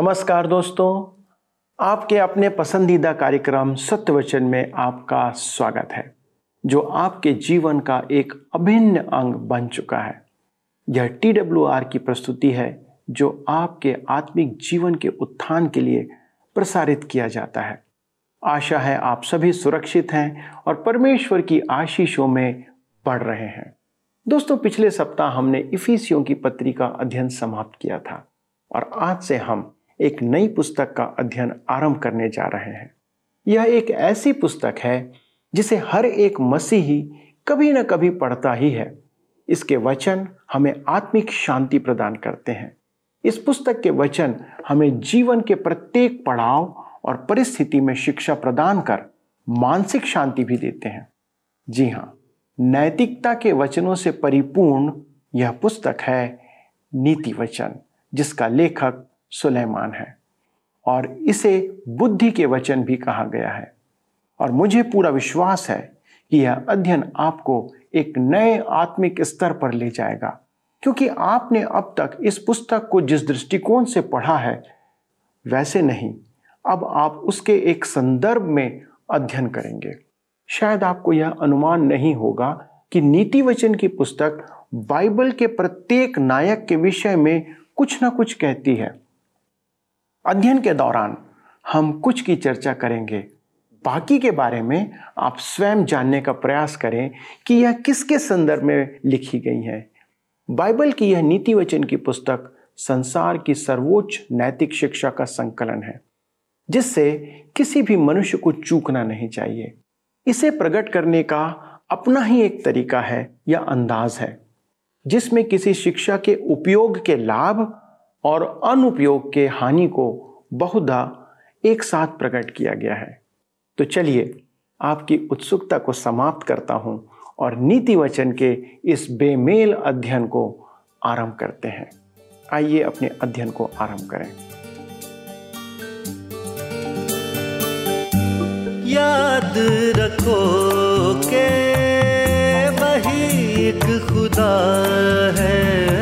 नमस्कार दोस्तों, आपके अपने पसंदीदा कार्यक्रम सत्यवचन में आपका स्वागत है, जो आपके जीवन का एक अभिन्न अंग बन चुका है। यह टी डब्ल्यू आर की प्रस्तुति है, जो आपके आत्मिक जीवन के उत्थान के लिए प्रसारित किया जाता है। आशा है आप सभी सुरक्षित हैं और परमेश्वर की आशीषों में पढ़ रहे हैं। दोस्तों, पिछले सप्ताह हमने इफिसियों की पत्री का अध्ययन समाप्त किया था और आज से हम एक नई पुस्तक का अध्ययन आरंभ करने जा रहे हैं। यह एक ऐसी पुस्तक है जिसे हर एक मसीही कभी न कभी पढ़ता ही है। इसके वचन हमें आत्मिक शांति प्रदान करते हैं। इस पुस्तक के वचन हमें जीवन के प्रत्येक पड़ाव और परिस्थिति में शिक्षा प्रदान कर मानसिक शांति भी देते हैं। जी हाँ नैतिकता के वचनों से परिपूर्ण यह पुस्तक है नीति वचन, जिसका लेखक सुलेमान है। और इसे बुद्धि के वचन भी कहा गया है। और मुझे पूरा विश्वास है कि यह अध्ययन आपको एक नए आत्मिक स्तर पर ले जाएगा। क्योंकि आपने अब तक इस पुस्तक को जिस दृष्टिकोण से पढ़ा है, वैसे नहीं। अब आप उसके एक संदर्भ में अध्ययन करेंगे। शायद आपको यह अनुमान नहीं होगा कि नीति वचन की पुस्तक बाइबल के प्रत्येक नायक के विषय में कुछ ना कुछ कहती है। अध्ययन के दौरान हम कुछ की चर्चा करेंगे। बाकी के बारे में आप स्वयं जानने का प्रयास करें कि यह किसके संदर्भ में लिखी गई है। बाइबल की यह नीति वचन की पुस्तक संसार की सर्वोच्च नैतिक शिक्षा का संकलन है, जिससे किसी भी मनुष्य को चूकना नहीं चाहिए। इसे प्रकट करने का अपना ही एक तरीका है या अंदाज है, जिसमें किसी शिक्षा के उपयोग के लाभ और अनुपयोग के हानि को बहुधा एक साथ प्रकट किया गया है। तो चलिए, आपकी उत्सुकता को समाप्त करता हूँ और नीति वचन के इस बेमेल अध्ययन को आरंभ करते हैं। आइए अपने अध्ययन को आरंभ करें। याद रखो के वही एक खुदा है।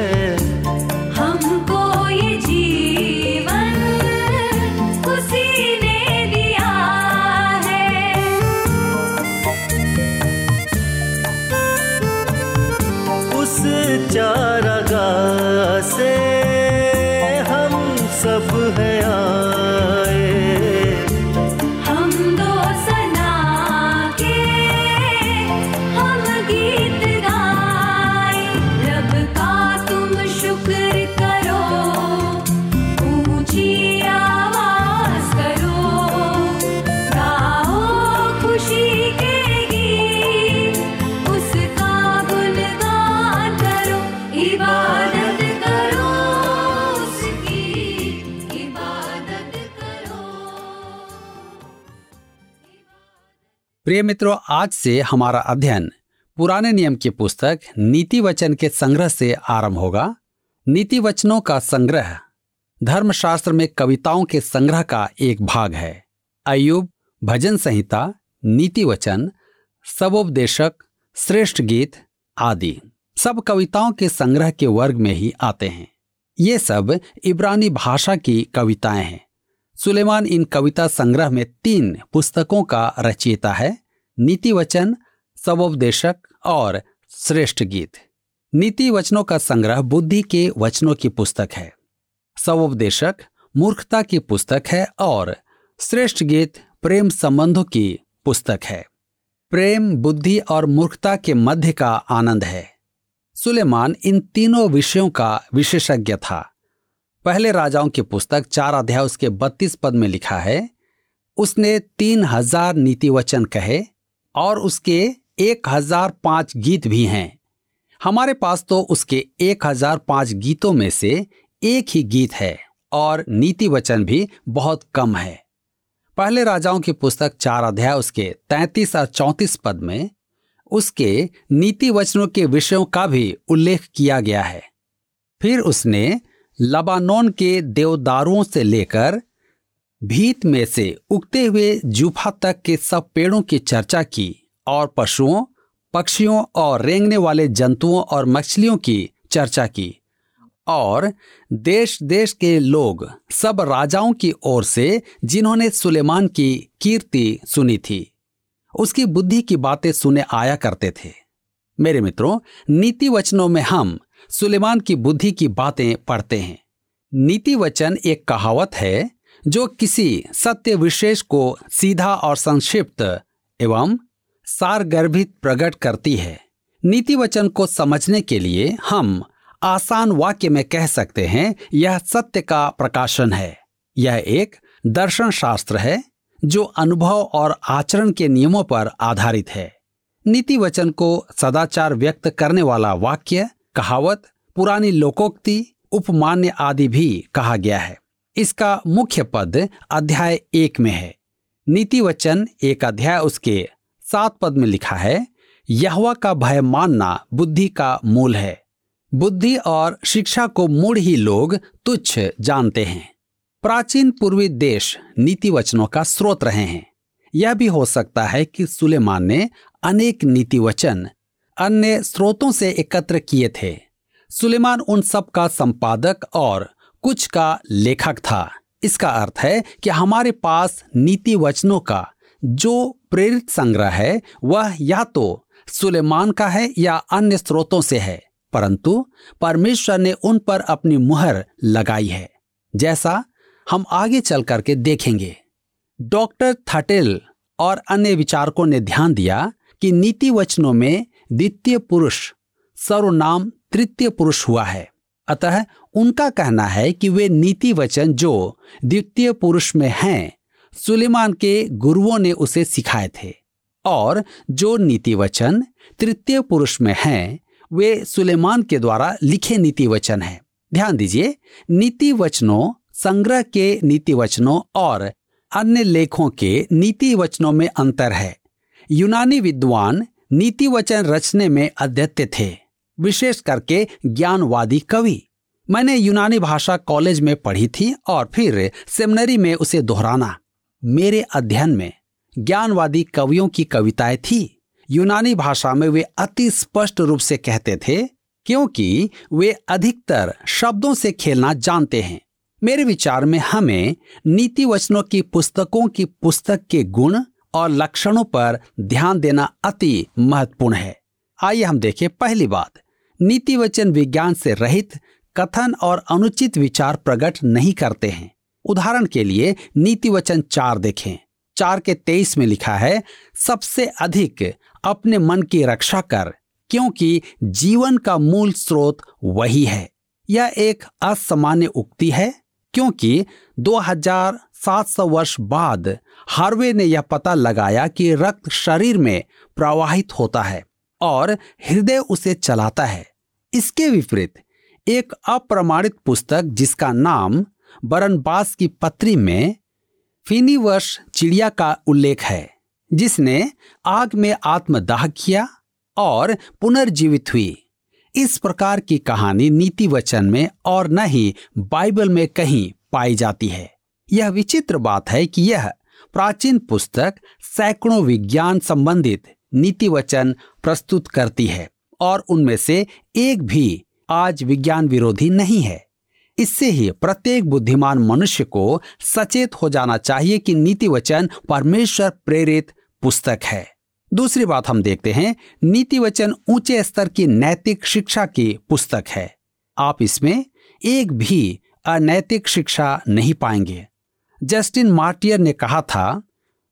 प्रिय मित्रों, आज से हमारा अध्ययन पुराने नियम की पुस्तक नीति वचन के संग्रह से आरंभ होगा। नीति वचनों का संग्रह धर्मशास्त्र में कविताओं के संग्रह का एक भाग है। अयुब भजन संहिता, नीति वचन सबोपदेशक श्रेष्ठ गीत आदि सब कविताओं के संग्रह के वर्ग में ही आते हैं। ये सब इब्रानी भाषा की कविताएँ हैं। सुलेमान इन कविता संग्रह में तीन पुस्तकों का रचयिता है। नीति वचन सबोपदेशक और श्रेष्ठ गीत। नीति वचनों का संग्रह बुद्धि के वचनों की पुस्तक है। सबोपदेशक मूर्खता की पुस्तक है और श्रेष्ठ गीत, प्रेम संबंधों की पुस्तक है। प्रेम, बुद्धि और मूर्खता के मध्य का आनंद है। सुलेमान इन तीनों विषयों का विशेषज्ञ था। पहले राजाओं की पुस्तक चार अध्याय उसके बत्तीस पद में लिखा है, उसने तीन हज़ार नीति वचन कहे और उसके एक हज़ार पाँच गीत भी हैं। हमारे पास तो उसके एक हज़ार पाँच गीतों में से एक ही गीत है और नीति वचन भी बहुत कम है। पहले राजाओं की पुस्तक चार अध्याय उसके तैतीस और चौंतीस पद में उसके नीति वचनों के विषयों का भी उल्लेख किया गया है। फिर उसने लबानोन के देवदारुओं से लेकर भीत में से उगते हुए जूफा तक के सब पेड़ों की चर्चा की और पशुओं, पक्षियों और रेंगने वाले जंतुओं और मछलियों की चर्चा की। और देश देश के लोग सब राजाओं की ओर से जिन्होंने सुलेमान की कीर्ति सुनी थी, उसकी बुद्धि की बातें सुने आया करते थे। मेरे मित्रों, नीति वचनों में हम सुलेमान की बुद्धि की बातें पढ़ते हैं। नीति वचन एक कहावत है जो किसी सत्य विशेष को सीधा और संक्षिप्त एवं सारगर्भित प्रकट करती है, नीति वचन को समझने के लिए हम आसान वाक्य में कह सकते हैं, यह सत्य का प्रकाशन है। यह एक दर्शन शास्त्र है, जो अनुभव और आचरण के नियमों पर आधारित है। नीति वचन को सदाचार व्यक्त करने वाला वाक्य, कहावत, पुरानी लोकोक्ति, उपमान्य आदि भी कहा गया है। इसका मुख्य पद अध्याय एक में है। नीति वचन एक अध्याय उसके सात पद में लिखा है, यहवा का भय मानना बुद्धि का मूल है। बुद्धि और शिक्षा को मूड ही लोग तुच्छ जानते हैं। प्राचीन पूर्वी देश नीति वचनों का स्रोत रहे हैं। यह भी हो सकता है कि सुलेमान ने अनेक नीति वचन अन्य स्रोतों से एकत्र किए थे। सुलेमान उन सब का संपादक और कुछ का लेखक था। इसका अर्थ है कि हमारे पास नीति वचनों का जो प्रेरित संग्रह है, वह या तो सुलेमान का है या अन्य स्रोतों से है। परंतु परमेश्वर ने उन पर अपनी मुहर लगाई है। जैसा हम आगे चल करके देखेंगे। डॉक्टर थटेल और अन्य विचारकों ने ध्यान दिया कि नीति वचनों में द्वितीय पुरुष, सर्वनाम तृतीय पुरुष हुआ है। अतः उनका कहना है कि वे नीति वचन जो द्वितीय पुरुष में हैं, सुलेमान के गुरुओं ने उसे सिखाए थे। और जो नीति वचन तृतीय पुरुष में हैं, वे सुलेमान के द्वारा लिखे नीति वचन है। ध्यान दीजिए नीति वचनों संग्रह के नीति वचनों और अन्य लेखों के नीति वचनों में अंतर है। यूनानी विद्वान नीति वचन रचने में अद्यत्य थे। विशेष करके ज्ञानवादी कवि। मैंने यूनानी भाषा कॉलेज में पढ़ी थी और फिर सेमिनरी में उसे दोहराना। मेरे अध्ययन में ज्ञानवादी कवियों की कविताएँ थी। यूनानी भाषा में वे अति स्पष्ट रूप से कहते थे, क्योंकि वे अधिकतर शब्दों से खेलना जानते हैं। मेरे विचार में हमें नीति वचनों की पुस्तकों की पुस्तक के गुण और लक्षणों पर ध्यान देना अति महत्वपूर्ण है। आइए हम देखें पहली बात। नीति वचन विज्ञान से रहित कथन और अनुचित विचार प्रकट नहीं करते हैं। उदाहरण के लिए नीति वचन चार देखें। चार के तेईस में लिखा है, सबसे अधिक अपने मन की रक्षा कर, क्योंकि जीवन का मूल स्रोत वही है। यह एक असामान्य उक्ति है, क्योंकि 2700 वर्ष बाद हार्वे ने यह पता लगाया कि रक्त शरीर में प्रवाहित होता है और हृदय उसे चलाता है। इसके विपरीत एक अप्रमाणित पुस्तक जिसका नाम बरनबास की पत्री में फिनीवर्ष चिड़िया का उल्लेख है, जिसने आग में आत्मदाह किया और पुनर्जीवित हुई। इस प्रकार की कहानी नीति वचन में और न ही बाइबल में कहीं पाई जाती है। यह विचित्र बात है कि यह प्राचीन पुस्तक सैकड़ों विज्ञान संबंधित नीति वचन प्रस्तुत करती है। और उनमें से एक भी आज विज्ञान विरोधी नहीं है। इससे ही प्रत्येक बुद्धिमान मनुष्य को सचेत हो जाना चाहिए कि नीति वचन परमेश्वर प्रेरित पुस्तक है। दूसरी बात हम देखते हैं, नीति वचन ऊँचे स्तर की नैतिक शिक्षा की पुस्तक है। आप इसमें एक भी अनैतिक शिक्षा नहीं पाएँगे। जस्टिन मार्टियर ने कहा था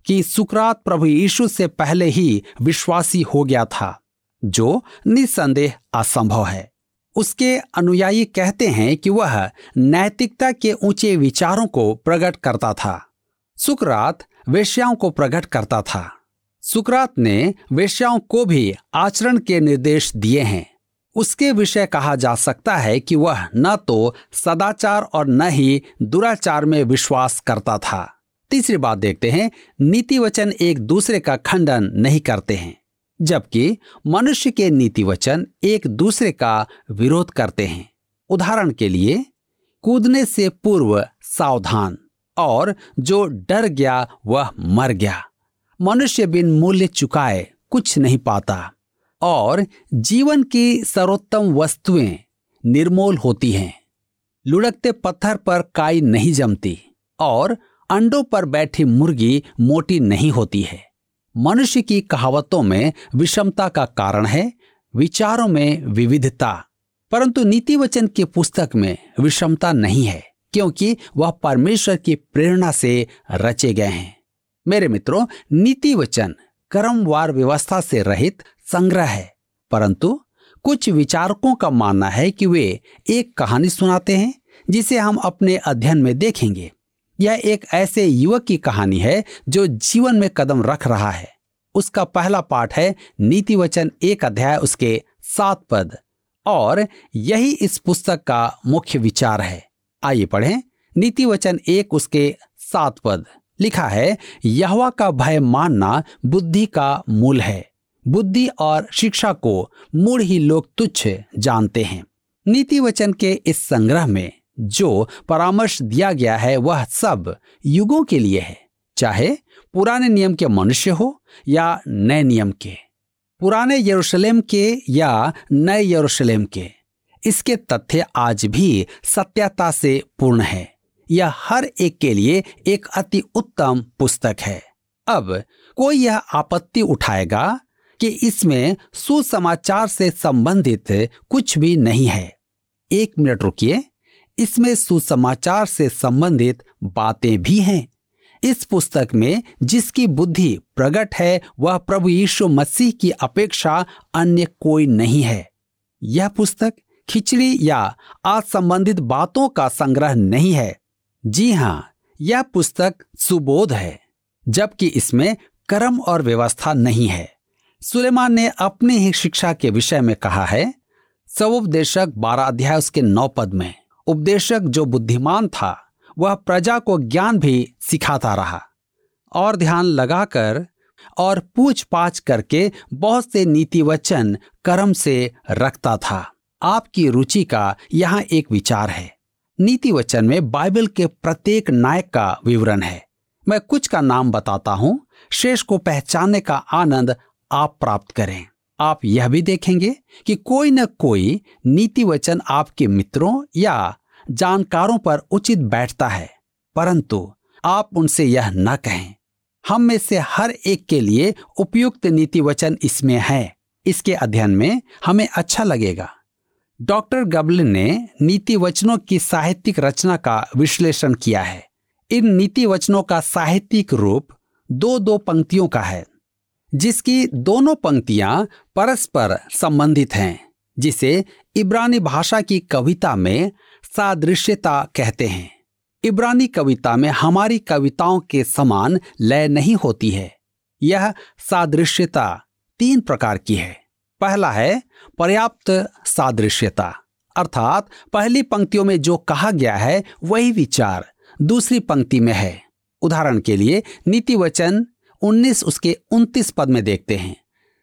कि सुकरात प्रभु यीशु से पहले ही विश्वासी हो गया था। जो निस्संदेह असंभव है। उसके अनुयायी कहते हैं कि वह नैतिकता के ऊँचे विचारों को प्रकट करता था। सुकरात वेश्याओं को प्रकट करता था। सुकरात ने वेश्याओं को भी आचरण के निर्देश दिए हैं। उसके विषय कहा जा सकता है कि वह न तो सदाचार और न ही दुराचार में विश्वास करता था। तीसरी बात देखते हैं नीति वचन एक दूसरे का खंडन नहीं करते हैं। जबकि मनुष्य के नीति वचन एक दूसरे का विरोध करते हैं। उदाहरण के लिए, कूदने से पूर्व सावधान, और जो डर गया, वह मर गया। मनुष्य बिन मूल्य चुकाए, कुछ नहीं पाता। और जीवन की सर्वोत्तम वस्तुएँ निर्मोल होती हैं। लुढ़कते पत्थर पर काई नहीं जमती, और अंडों पर बैठी मुर्गी मोटी नहीं होती है। मनुष्य की कहावतों में विषमता का कारण है, विचारों में विविधता। परंतु नीति वचन की पुस्तक में विषमता नहीं है, क्योंकि वह परमेश्वर की प्रेरणा से रचे गए हैं। मेरे मित्रों नीति वचन क्रमवार व्यवस्था से रहित संग्रह है, परंतु कुछ विचारकों का मानना है कि वे एक कहानी सुनाते हैं, जिसे हम अपने अध्ययन में देखेंगे। यह एक ऐसे युवक की कहानी है जो जीवन में कदम रख रहा है। उसका पहला पाठ है नीति वचन एक अध्याय उसके सात पद। और यही इस पुस्तक का मुख्य विचार है। आइए पढ़ें। नीति वचन एक उसके सात पद। लिखा है, यहवा का भय मानना बुद्धि का मूल है। बुद्धि और शिक्षा को मूल ही लोग तुच्छ जानते हैं। नीति वचन के इस संग्रह में जो परामर्श दिया गया है, वह सब युगों के लिए है। चाहे पुराने नियम के मनुष्य हो या नए नियम के। पुराने यरूशलेम के या नए यरूशलेम के। इसके तथ्य आज भी सत्यता से पूर्ण है। यह हर एक के लिए एक अति उत्तम पुस्तक है। अब कोई यह आपत्ति उठाएगा कि इसमें सुसमाचार से संबंधित कुछ भी नहीं है। एक मिनट रुकिए। इसमें सुसमाचार से संबंधित बातें भी हैं। इस पुस्तक में जिसकी बुद्धि प्रकट है, वह प्रभु यीशु मसीह की अपेक्षा अन्य कोई नहीं है। यह पुस्तक खिचड़ी या आज संबंधित बातों का संग्रह नहीं है। जी हाँ यह पुस्तक सुबोध है, जबकि इसमें कर्म और व्यवस्था नहीं है। सुलेमान ने अपनी ही शिक्षा के विषय में कहा है, सवोपदेशक बारह अध्याय उसके नौ पद में। उपदेशक जो बुद्धिमान था, वह प्रजा को ज्ञान भी सिखाता रहा। और ध्यान लगाकर और पूछ पाछ करके बहुत से नीति वचन कर्म से रखता था। आपकी रुचि का यहाँ एक विचार है। नीति वचन में बाइबल के प्रत्येक नायक का विवरण है। मैं कुछ का नाम बताता हूँ, शेष को पहचानने का आनंद आप प्राप्त करें। आप यह भी देखेंगे कि कोई न कोई नीति वचन आपके मित्रों या जानकारों पर उचित बैठता है, परंतु आप उनसे यह न कहें। हम में से हर एक के लिए उपयुक्त नीति वचन इसमें है। इसके अध्ययन में हमें अच्छा लगेगा। डॉक्टर गबल ने नीति वचनों की साहित्यिक रचना का विश्लेषण किया है। इन नीति वचनों का साहित्यिक रूप दो दो पंक्तियों का है। जिसकी दोनों पंक्तियाँ परस्पर संबंधित हैं, जिसे इब्रानी भाषा की कविता में सादृश्यता कहते हैं। इब्रानी कविता में हमारी कविताओं के समान लय नहीं होती है। यह सादृश्यता तीन प्रकार की है। पहला है पर्याप्त सादृश्यता, अर्थात पहली पंक्तियों में जो कहा गया है वही विचार दूसरी पंक्ति में है। उदाहरण के लिए नीति वचन 19 उसके 29 पद में देखते हैं।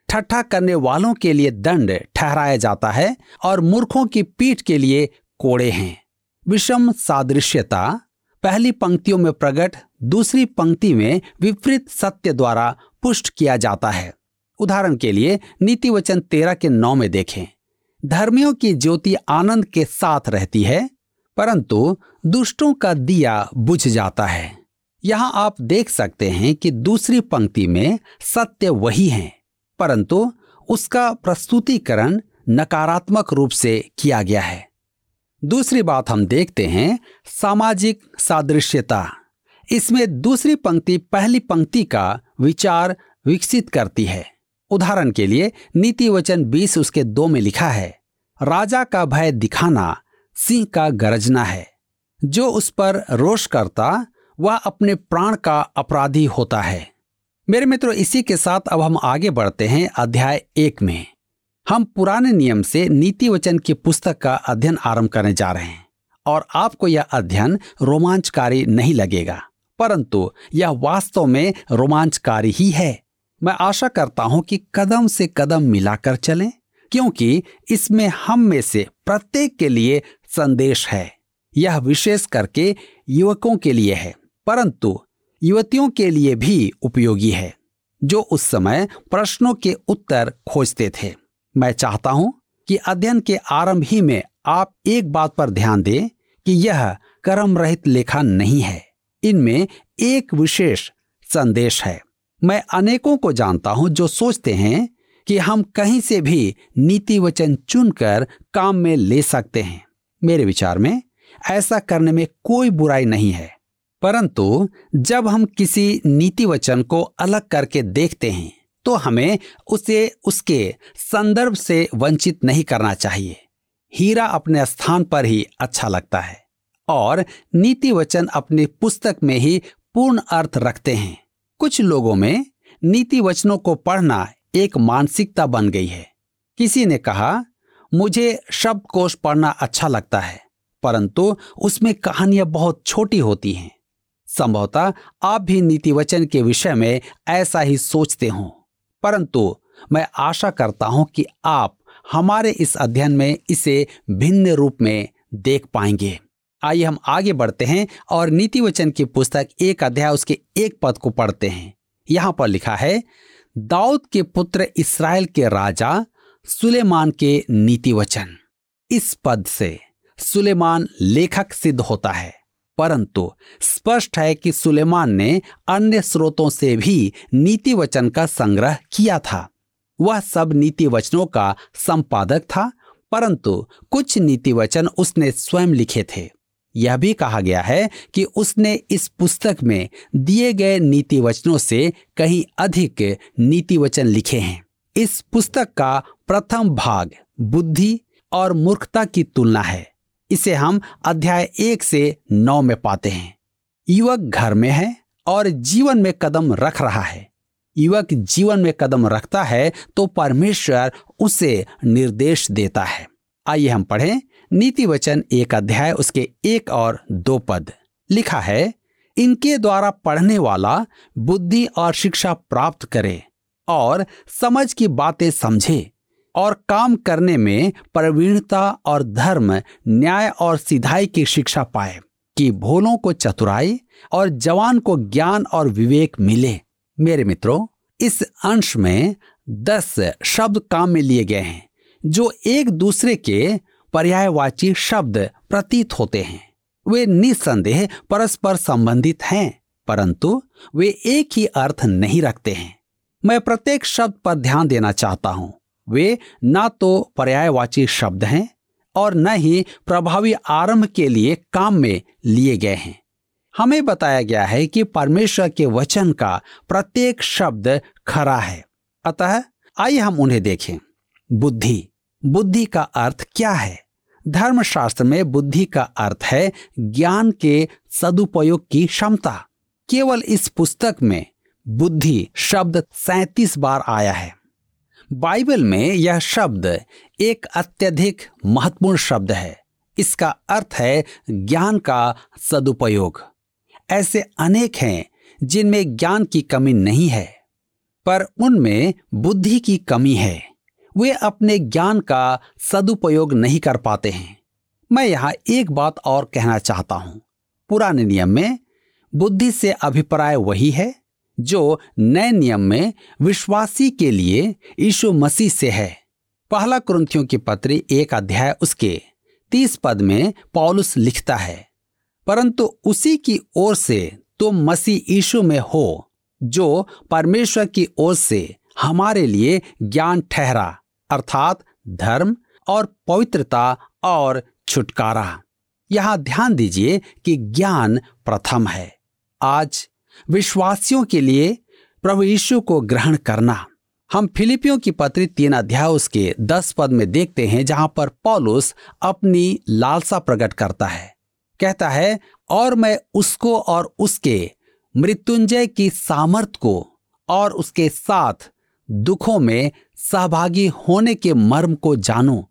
ठट्ठा करने वालों के लिए दंड ठहराया जाता है और मूर्खों की पीठ के लिए कोड़े हैं। विषम सादृश्यता, पहली पंक्तियों में प्रकट दूसरी पंक्ति में विपरीत सत्य द्वारा पुष्ट किया जाता है। उदाहरण के लिए, नीति वचन तेरह के नौ में देखें। धर्मियों की ज्योति आनंद के साथ रहती है, परंतु दुष्टों का दिया बुझ जाता है। यहाँ आप देख सकते हैं कि दूसरी पंक्ति में सत्य वही है, परंतु उसका प्रस्तुतिकरण नकारात्मक रूप से किया गया है। दूसरी बात हम देखते हैं, सामाजिक सादृश्यता। इसमें दूसरी पंक्ति पहली पंक्ति का विचार विकसित करती है। उदाहरण के लिए, नीति वचन बीस उसके दो में लिखा है, राजा का भय दिखाना, सिंह का गरजना है। जो उस पर रोष करता वह अपने प्राण का अपराधी होता है। मेरे मित्रों, इसी के साथ अब हम आगे बढ़ते हैं अध्याय एक में। हम पुराने नियम से नीति वचन की पुस्तक का अध्ययन आरंभ करने जा रहे हैं और आपको यह अध्ययन रोमांचकारी नहीं लगेगा, परंतु यह वास्तव में रोमांचकारी ही है। मैं आशा करता हूँ कि कदम से कदम मिलाकर चलें, क्योंकि इसमें हम में से प्रत्येक के लिए संदेश है। यह विशेष करके युवकों के लिए है। परंतु युवतियों के लिए भी उपयोगी है, जो उस समय प्रश्नों के उत्तर खोजते थे। मैं चाहता हूँ कि अध्ययन के आरंभ ही में आप एक बात पर ध्यान दें कि यह कर्म रहित लेखा नहीं है। इनमें एक विशेष संदेश है। मैं अनेकों को जानता हूँ जो सोचते हैं कि हम कहीं से भी नीति वचन चुनकर काम में ले सकते हैं। मेरे विचार में ऐसा करने में कोई बुराई नहीं है। परंतु जब हम किसी नीति वचन को अलग करके देखते हैं तो हमें उसे, उसके संदर्भ से वंचित नहीं करना चाहिए। हीरा अपने स्थान पर ही अच्छा लगता है और नीति वचन अपनी पुस्तक में ही पूर्ण अर्थ रखते हैं। कुछ लोगों में नीति वचनों को पढ़ना एक मानसिकता बन गई है। किसी ने कहा, मुझे शब्दकोश पढ़ना अच्छा लगता है, परंतु उसमें कहानियाँ बहुत छोटी होती हैं। संभवतः आप भी नीति वचन के विषय में ऐसा ही सोचते हो। परंतु मैं आशा करता हूँ कि आप हमारे इस अध्ययन में इसे भिन्न रूप में देख पाएँगे। आइए हम आगे बढ़ते हैं और नीति वचन की पुस्तक एक अध्याय उसके एक पद को पढ़ते हैं। यहाँ पर लिखा है, दाऊद के पुत्र इसराइल के राजा सुलेमान के नीति वचन इस पद से सुलेमान लेखक सिद्ध होता है। परंतु स्पष्ट है कि सुलेमान ने अन्य स्रोतों से भी नीति वचन का संग्रह किया था। वह सब नीति वचनों का संपादक था, परंतु कुछ नीति वचन उसने स्वयं लिखे थे। यह भी कहा गया है कि उसने इस पुस्तक में दिए गए नीति वचनों से कहीं अधिक नीति वचन लिखे हैं। इस पुस्तक का प्रथम भाग बुद्धि और मूर्खता की तुलना है। इसे हम अध्याय एक से नौ में पाते हैं। युवक घर में है और जीवन में कदम रख रहा है। युवक जीवन में कदम रखता है तो परमेश्वर उसे निर्देश देता है। आइए हम पढ़ें। नीति वचन एक अध्याय, उसके एक और दो पद। लिखा है, इनके द्वारा पढ़ने वाला बुद्धि और शिक्षा प्राप्त करे और समझ की बातें समझे। और काम करने में प्रवीणता और धर्म, न्याय और सिधाई की शिक्षा पाए, कि भोलों को चतुराई और जवान को ज्ञान और विवेक मिले। मेरे मित्रों, इस अंश में दस शब्द काम में लिए गए हैं, जो एक दूसरे के पर्यायवाची शब्द प्रतीत होते हैं। वे निस्संदेह परस्पर संबंधित हैं, परंतु वे एक ही अर्थ नहीं रखते हैं। मैं प्रत्येक शब्द पर ध्यान देना चाहता हूँ। वे न तो पर्यायवाची शब्द हैं और न ही प्रभावी आरंभ के लिए काम में लिए गए हैं। हमें बताया गया है कि परमेश्वर के वचन का प्रत्येक शब्द खरा है। अतः आइए हम उन्हें देखें। बुद्धि। बुद्धि का अर्थ क्या है? धर्मशास्त्र में बुद्धि का अर्थ है ज्ञान के सदुपयोग की क्षमता। केवल इस पुस्तक में बुद्धि शब्द सैतीस बार आया है। बाइबल में यह शब्द एक अत्यधिक महत्वपूर्ण शब्द है। इसका अर्थ है ज्ञान का सदुपयोग। ऐसे अनेक हैं जिनमें ज्ञान की कमी नहीं है, पर उनमें बुद्धि की कमी है। वे अपने ज्ञान का सदुपयोग नहीं कर पाते हैं। मैं यहाँ एक बात और कहना चाहता हूँ। पुराने नियम में बुद्धि से अभिप्राय वही है जो नए नियम में विश्वासी के लिए यीशु मसीह से है। पहला क्रंथियों की पत्री एक अध्याय उसके तीस पद में पॉलुस लिखता है, परंतु उसी की ओर से तुम मसीह यीशु में हो, जो परमेश्वर की ओर से हमारे लिए ज्ञान ठहरा, अर्थात धर्म और पवित्रता और छुटकारा। यहाँ ध्यान दीजिए कि ज्ञान प्रथम है। आज विश्वासियों के लिए प्रभु यीशु को ग्रहण करना। हम फिलिपियों की पत्री तीन अध्याय उसके दस पद में देखते हैं, जहाँ पर पॉलुस अपनी लालसा प्रकट करता है। कहता है, और मैं उसको और उसके मृत्युंजय की सामर्थ को और उसके साथ दुखों में सहभागी होने के मर्म को जानूं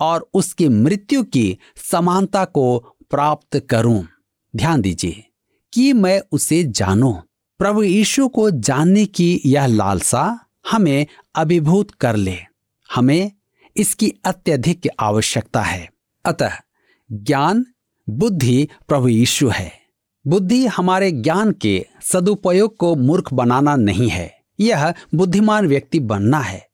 और उसकी मृत्यु की समानता को प्राप्त करूँ। ध्यान दीजिए। कि मैं उसे जानूं। प्रभु यीशु को जानने की यह लालसा हमें अभिभूत कर ले। हमें इसकी अत्यधिक आवश्यकता है। अतः ज्ञान, बुद्धि प्रभु यीशु है। बुद्धि हमारे ज्ञान के सदुपयोग को मूर्ख बनाना नहीं है। यह बुद्धिमान व्यक्ति बनना है।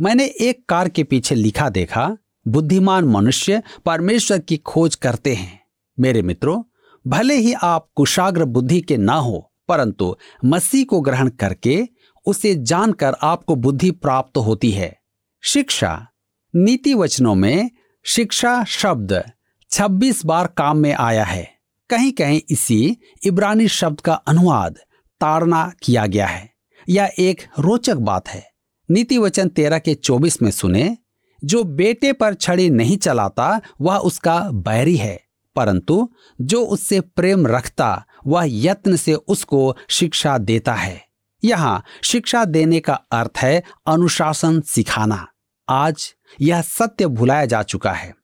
मैंने एक कार के पीछे लिखा देखा, बुद्धिमान मनुष्य परमेश्वर की खोज करते हैं। मेरे मित्रों भले ही आप कुशाग्र बुद्धि के ना हो, परंतु मसीह को ग्रहण करके उसे जानकर आपको बुद्धि प्राप्त होती है। शिक्षा। नीति वचनों में शिक्षा शब्द 26 बार काम में आया है। कहीं कहीं इसी इब्रानी शब्द का अनुवाद ताड़ना किया गया है। यह एक रोचक बात है। नीति वचन तेरह के चौबीस में सुने, जो बेटे पर छड़ी नहीं चलाता, वह उसका बैरी है। परंतु जो उससे प्रेम रखता, वह यत्न से उसको शिक्षा देता है। यहाँ शिक्षा देने का अर्थ है अनुशासन सिखाना। आज यह सत्य भुलाया जा चुका है।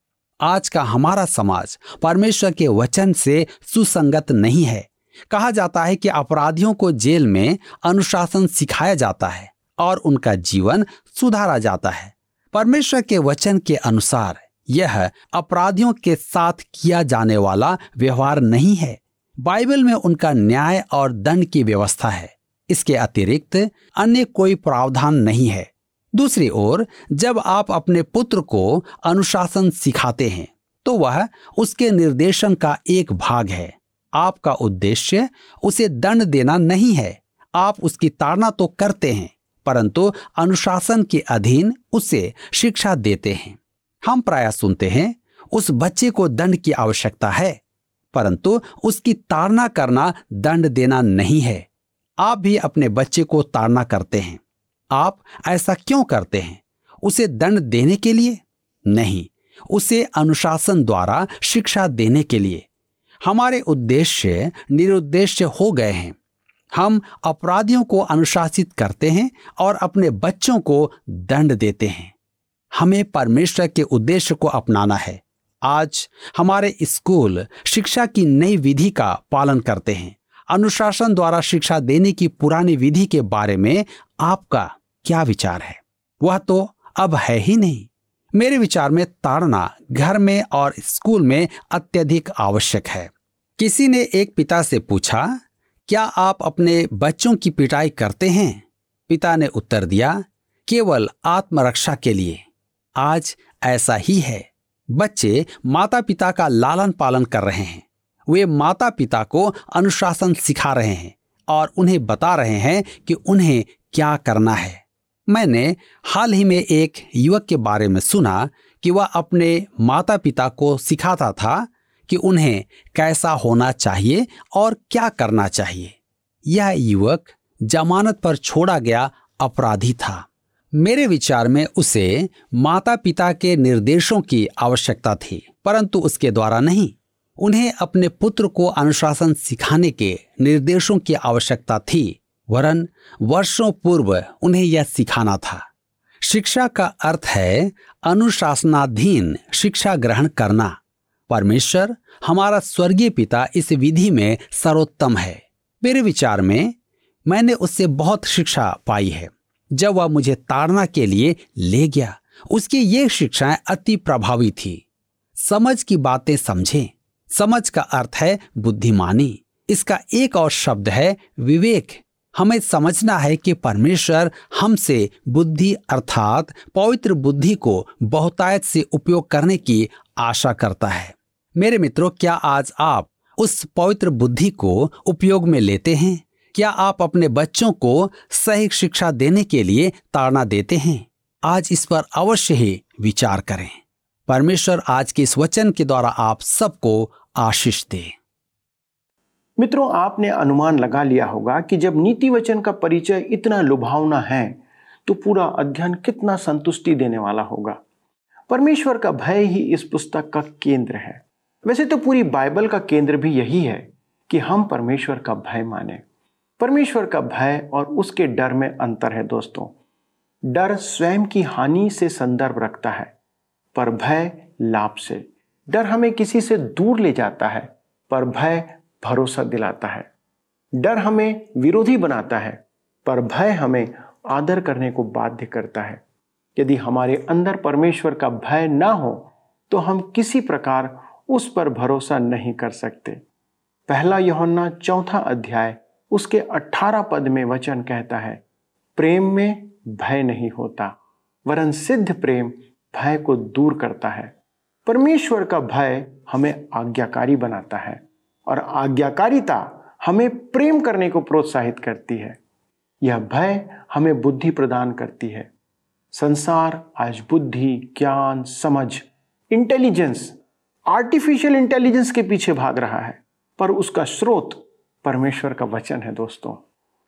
आज का हमारा समाज परमेश्वर के वचन से सुसंगत नहीं है। कहा जाता है कि अपराधियों को जेल में अनुशासन सिखाया जाता है और उनका जीवन सुधारा जाता है। परमेश्वर के वचन के अनुसार यह अपराधियों के साथ किया जाने वाला व्यवहार नहीं है। बाइबल में उनका न्याय और दंड की व्यवस्था है। इसके अतिरिक्त अन्य कोई प्रावधान नहीं है। दूसरी ओर, जब आप अपने पुत्र को अनुशासन सिखाते हैं तो वह उसके निर्देशन का एक भाग है। आपका उद्देश्य उसे दंड देना नहीं है। आप उसकी ताड़ना तो करते हैं, परंतु अनुशासन के अधीन उसे शिक्षा देते हैं। हम प्राय सुनते हैं, उस बच्चे को दंड की आवश्यकता है, परंतु उसकी ताड़ना करना दंड देना नहीं है। आप भी अपने बच्चे को ताड़ना करते हैं। आप ऐसा क्यों करते हैं? उसे दंड देने के लिए? नहीं, उसे अनुशासन द्वारा शिक्षा देने के लिए। हमारे उद्देश्य निरुद्देश्य हो गए हैं। हम अपराधियों को अनुशासित करते हैं और अपने बच्चों को दंड देते हैं। हमें परमेश्वर के उद्देश्य को अपनाना है। आज हमारे स्कूल शिक्षा की नई विधि का पालन करते हैं। अनुशासन द्वारा शिक्षा देने की पुरानी विधि के बारे में आपका क्या विचार है? वह तो अब है ही नहीं। मेरे विचार में ताड़ना घर में और स्कूल में अत्यधिक आवश्यक है। किसी ने एक पिता से पूछा, क्या आप अपने बच्चों की पिटाई करते हैं? पिता ने उत्तर दिया, केवल आत्मरक्षा के लिए। आज ऐसा ही है। बच्चे माता पिता का लालन पालन कर रहे हैं। वे माता पिता को अनुशासन सिखा रहे हैं और उन्हें बता रहे हैं कि उन्हें क्या करना है। मैंने हाल ही में एक युवक के बारे में सुना कि वह अपने माता पिता को सिखाता था कि उन्हें कैसा होना चाहिए और क्या करना चाहिए। यह युवक जमानत पर छोड़ा गया अपराधी था। मेरे विचार में उसे माता पिता के निर्देशों की आवश्यकता थी, परंतु उसके द्वारा नहीं। उन्हें अपने पुत्र को अनुशासन सिखाने के निर्देशों की आवश्यकता थी, वरन वर्षों पूर्व उन्हें यह सिखाना था। शिक्षा का अर्थ है अनुशासनाधीन शिक्षा ग्रहण करना। परमेश्वर, हमारा स्वर्गीय पिता इस विधि में सर्वोत्तम है। मेरे विचार में मैंने उससे बहुत शिक्षा पाई है। जब वह मुझे ताड़ना के लिए ले गया, उसकी ये शिक्षाएँ अति प्रभावी थी। समझ की बातें समझें। समझ का अर्थ है बुद्धिमानी। इसका एक और शब्द है विवेक। हमें समझना है कि परमेश्वर हमसे बुद्धि अर्थात पवित्र बुद्धि को बहुतायत से उपयोग करने की आशा करता है। मेरे मित्रों, क्या आज आप उस पवित्र बुद्धि को उपयोग में लेते हैं? क्या आप अपने बच्चों को सही शिक्षा देने के लिए ताड़ना देते हैं? आज इस पर अवश्य ही विचार करें। परमेश्वर आज के इस वचन के द्वारा आप सबको आशीष दे। मित्रों, आपने अनुमान लगा लिया होगा कि जब नीति वचन का परिचय इतना लुभावना है तो पूरा अध्ययन कितना संतुष्टि देने वाला होगा? परमेश्वर का भय ही इस पुस्तक का केंद्र है। वैसे तो पूरी बाइबल का केंद्र भी यही है कि हम परमेश्वर का भय माने। परमेश्वर का भय और उसके डर में अंतर है दोस्तों। डर स्वयं की हानि से संदर्भ रखता है, पर भय लाभ से। डर हमें किसी से दूर ले जाता है, पर भय भरोसा दिलाता है। डर हमें विरोधी बनाता है, पर भय हमें आदर करने को बाध्य करता है। यदि हमारे अंदर परमेश्वर का भय ना हो तो हम किसी प्रकार उस पर भरोसा नहीं कर सकते। पहला यौना चौथा अध्याय उसके अठारह पद में वचन कहता है, प्रेम में भय नहीं होता, वरन सिद्ध प्रेम भय को दूर करता है। परमेश्वर का भय हमें आज्ञाकारी बनाता है और आज्ञाकारिता हमें प्रेम करने को प्रोत्साहित करती है। यह भय हमें बुद्धि प्रदान करती है। संसार, आज बुद्धि, ज्ञान, समझ इंटेलिजेंस आर्टिफिशियल इंटेलिजेंस के पीछे भाग रहा है, पर उसका स्रोत परमेश्वर का वचन है दोस्तों।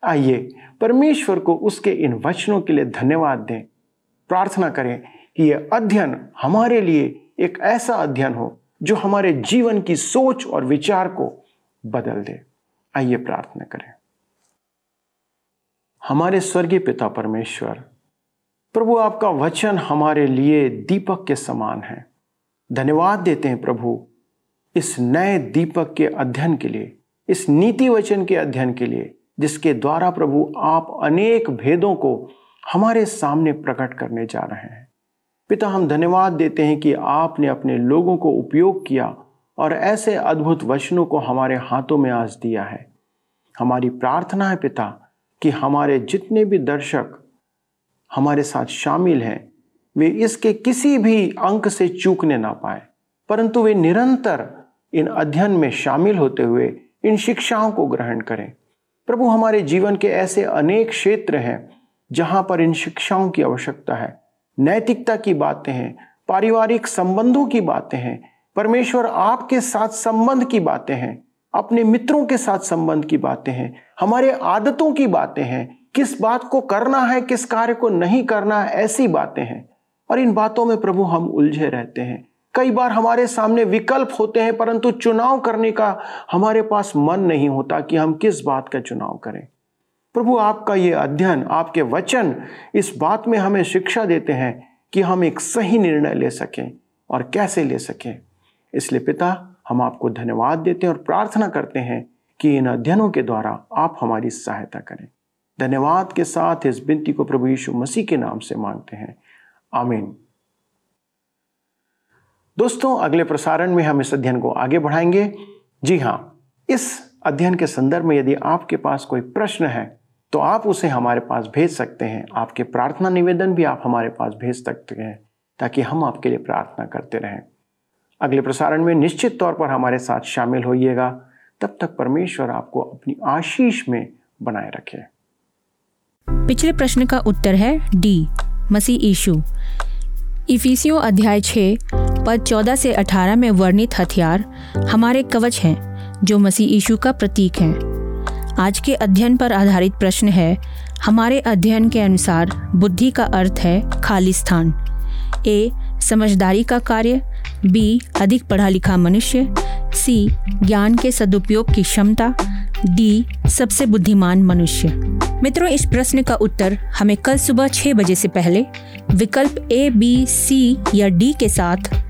आइए परमेश्वर को उसके इन वचनों के लिए धन्यवाद दें। प्रार्थना करें कि यह अध्ययन हमारे लिए एक ऐसा अध्ययन हो जो हमारे जीवन की सोच और विचार को बदल दे। आइए प्रार्थना करें। हमारे स्वर्गीय पिता परमेश्वर, प्रभु आपका वचन हमारे लिए दीपक के समान है। धन्यवाद देते हैं प्रभु इस नए दीपक के अध्ययन के लिए। इस नीति वचन के अध्ययन के लिए, जिसके द्वारा प्रभु आप अनेक भेदों को हमारे सामने प्रकट करने जा रहे हैं। पिता, हम धन्यवाद देते हैं कि आपने अपने लोगों को उपयोग किया और ऐसे अद्भुत वचनों को हमारे हाथों में आज दिया है। हमारी प्रार्थना है पिता, कि हमारे जितने भी दर्शक हमारे साथ शामिल हैं, वे इसके किसी भी अंक से चूकने ना पाए, परंतु वे निरंतर इन अध्ययन में शामिल होते हुए इन शिक्षाओं को ग्रहण करें। प्रभु, हमारे जीवन के ऐसे अनेक क्षेत्र हैं जहाँ पर इन शिक्षाओं की आवश्यकता है। नैतिकता की बातें हैं, पारिवारिक संबंधों की बातें हैं, परमेश्वर आपके साथ संबंध की बातें हैं, अपने मित्रों के साथ संबंध की बातें हैं, हमारे आदतों की बातें हैं, किस बात को करना है, किस कार्य को नहीं करना है, ऐसी बातें हैं। और इन बातों में प्रभु, हम उलझे रहते हैं। कई बार हमारे सामने विकल्प होते हैं, परंतु चुनाव करने का हमारे पास मन नहीं होता कि हम किस बात का चुनाव करें। प्रभु, आपका ये अध्ययन, आपके वचन इस बात में हमें शिक्षा देते हैं कि हम एक सही निर्णय ले सकें और कैसे ले सकें। इसलिए पिता, हम आपको धन्यवाद देते हैं और प्रार्थना करते हैं कि इन अध्ययनों के द्वारा आप हमारी सहायता करें। धन्यवाद के साथ इस बिनती को प्रभु यीशु मसीह के नाम से मांगते हैं। आमीन। दोस्तों, अगले प्रसारण में हम इस अध्ययन को आगे बढ़ाएँगे। जी हाँ इस अध्ययन के संदर्भ में यदि आपके पास कोई प्रश्न है तो आप उसे हमारे पास भेज सकते हैं। आपके प्रार्थना निवेदन भी आप हमारे पास भेज सकते हैं, ताकि हम आपके लिए प्रार्थना करते रहें। अगले प्रसारण में निश्चित तौर पर हमारे साथ शामिल होइएगा। तब तक परमेश्वर आपको अपनी आशीष में बनाए रखे। पिछले प्रश्न का उत्तर है डी, मसीह ईशु इफिसियो अध्याय 6 पद 14 से 18 में वर्णित हथियार हमारे कवच हैं, जो मसीह ईशु का प्रतीक हैं। आज के अध्ययन पर आधारित प्रश्न है, हमारे अध्ययन के अनुसार बुद्धि का अर्थ है खाली स्थान। ए, समझदारी का कार्य। बी, अधिक पढ़ा लिखा मनुष्य। सी, ज्ञान के सदुपयोग की क्षमता। डी, सबसे बुद्धिमान मनुष्य। मित्रों, इस प्रश्न का उत्तर हमें कल सुबह छह बजे से पहले विकल्प ए, बी, सी या डी के साथ